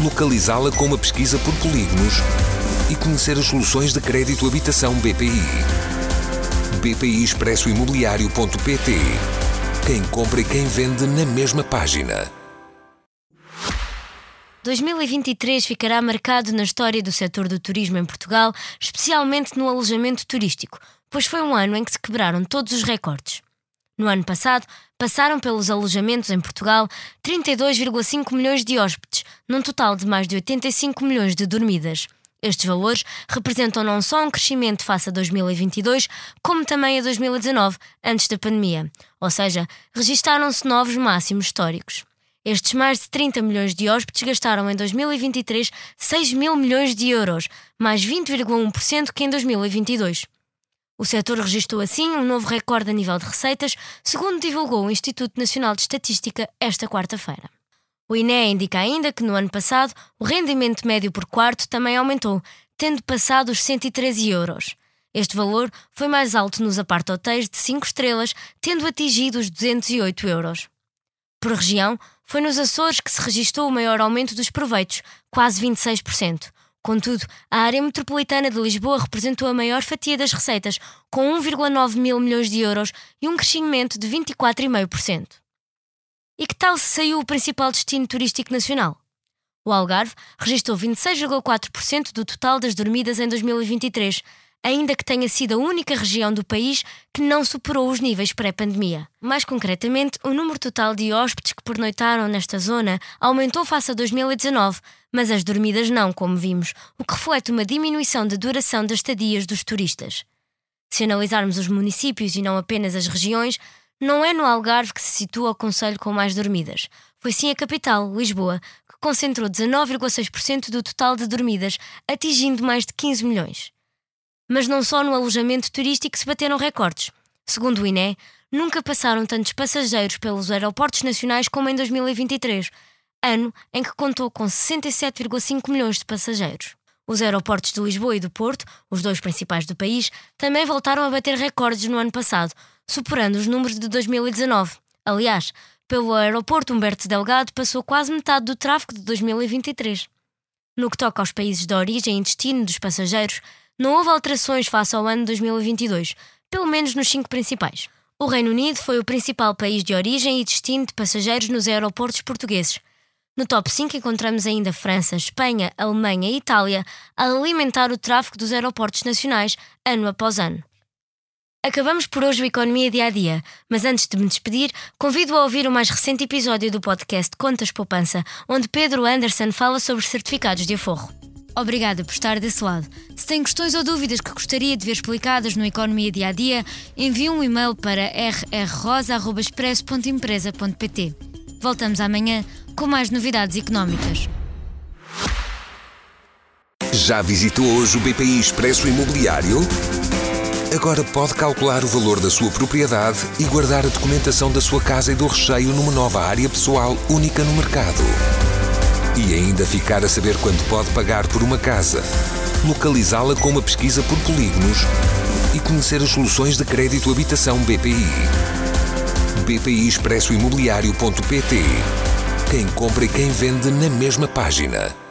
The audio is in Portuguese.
localizá-la com uma pesquisa por polígonos e conhecer as soluções de crédito habitação BPI. BPI Expresso Imobiliário.pt Quem compra e quem vende na mesma página. 2023 ficará marcado na história do setor do turismo em Portugal, especialmente no alojamento turístico, pois foi um ano em que se quebraram todos os recordes. No ano passado, passaram pelos alojamentos em Portugal 32,5 milhões de hóspedes, num total de mais de 85 milhões de dormidas. Estes valores representam não só um crescimento face a 2022, como também a 2019, antes da pandemia. Ou seja, registaram-se novos máximos históricos. Estes mais de 30 milhões de hóspedes gastaram em 2023 6 mil milhões de euros, mais 20,1% que em 2022. O setor registrou assim um novo recorde a nível de receitas, segundo divulgou o Instituto Nacional de Estatística esta quarta-feira. O INE indica ainda que no ano passado o rendimento médio por quarto também aumentou, tendo passado os 113 euros. Este valor foi mais alto nos apart-hotéis de 5 estrelas, tendo atingido os 208 euros. Por região, foi nos Açores que se registrou o maior aumento dos proveitos, quase 26%. Contudo, a área metropolitana de Lisboa representou a maior fatia das receitas, com 1,9 mil milhões de euros e um crescimento de 24,5%. E que tal se saiu o principal destino turístico nacional? O Algarve registrou 26,4% do total das dormidas em 2023, ainda que tenha sido a única região do país que não superou os níveis pré-pandemia. Mais concretamente, o número total de hóspedes que pernoitaram nesta zona aumentou face a 2019, mas as dormidas não, como vimos, o que reflete uma diminuição de duração das estadias dos turistas. Se analisarmos os municípios e não apenas as regiões, não é no Algarve que se situa o conselho com mais dormidas. Foi sim a capital, Lisboa, que concentrou 19,6% do total de dormidas, atingindo mais de 15 milhões. Mas não só no alojamento turístico se bateram recordes. Segundo o INE, nunca passaram tantos passageiros pelos aeroportos nacionais como em 2023, ano em que contou com 67,5 milhões de passageiros. Os aeroportos de Lisboa e do Porto, os dois principais do país, também voltaram a bater recordes no ano passado, superando os números de 2019. Aliás, pelo aeroporto Humberto Delgado passou quase metade do tráfego de 2023. No que toca aos países de origem e destino dos passageiros, não houve alterações face ao ano 2022, pelo menos nos cinco principais. O Reino Unido foi o principal país de origem e destino de passageiros nos aeroportos portugueses. No top 5 encontramos ainda França, Espanha, Alemanha e Itália a alimentar o tráfego dos aeroportos nacionais ano após ano. Acabamos por hoje o Economia Dia a Dia, mas antes de me despedir, convido a ouvir o mais recente episódio do podcast Contas Poupança, onde Pedro Anderson fala sobre certificados de aforro. Obrigada por estar desse lado. Se tem questões ou dúvidas que gostaria de ver explicadas no Economia Dia a Dia, envie um e-mail para rrrosa.expresso.empresa.pt. Voltamos amanhã com mais novidades económicas. Já visitou hoje o BPI Expresso Imobiliário? Agora pode calcular o valor da sua propriedade e guardar a documentação da sua casa e do recheio numa nova área pessoal única no mercado. E ainda ficar a saber quanto pode pagar por uma casa, localizá-la com uma pesquisa por polígonos e conhecer as soluções de crédito habitação BPI. BPI Expresso Imobiliário.pt Quem compra e quem vende na mesma página.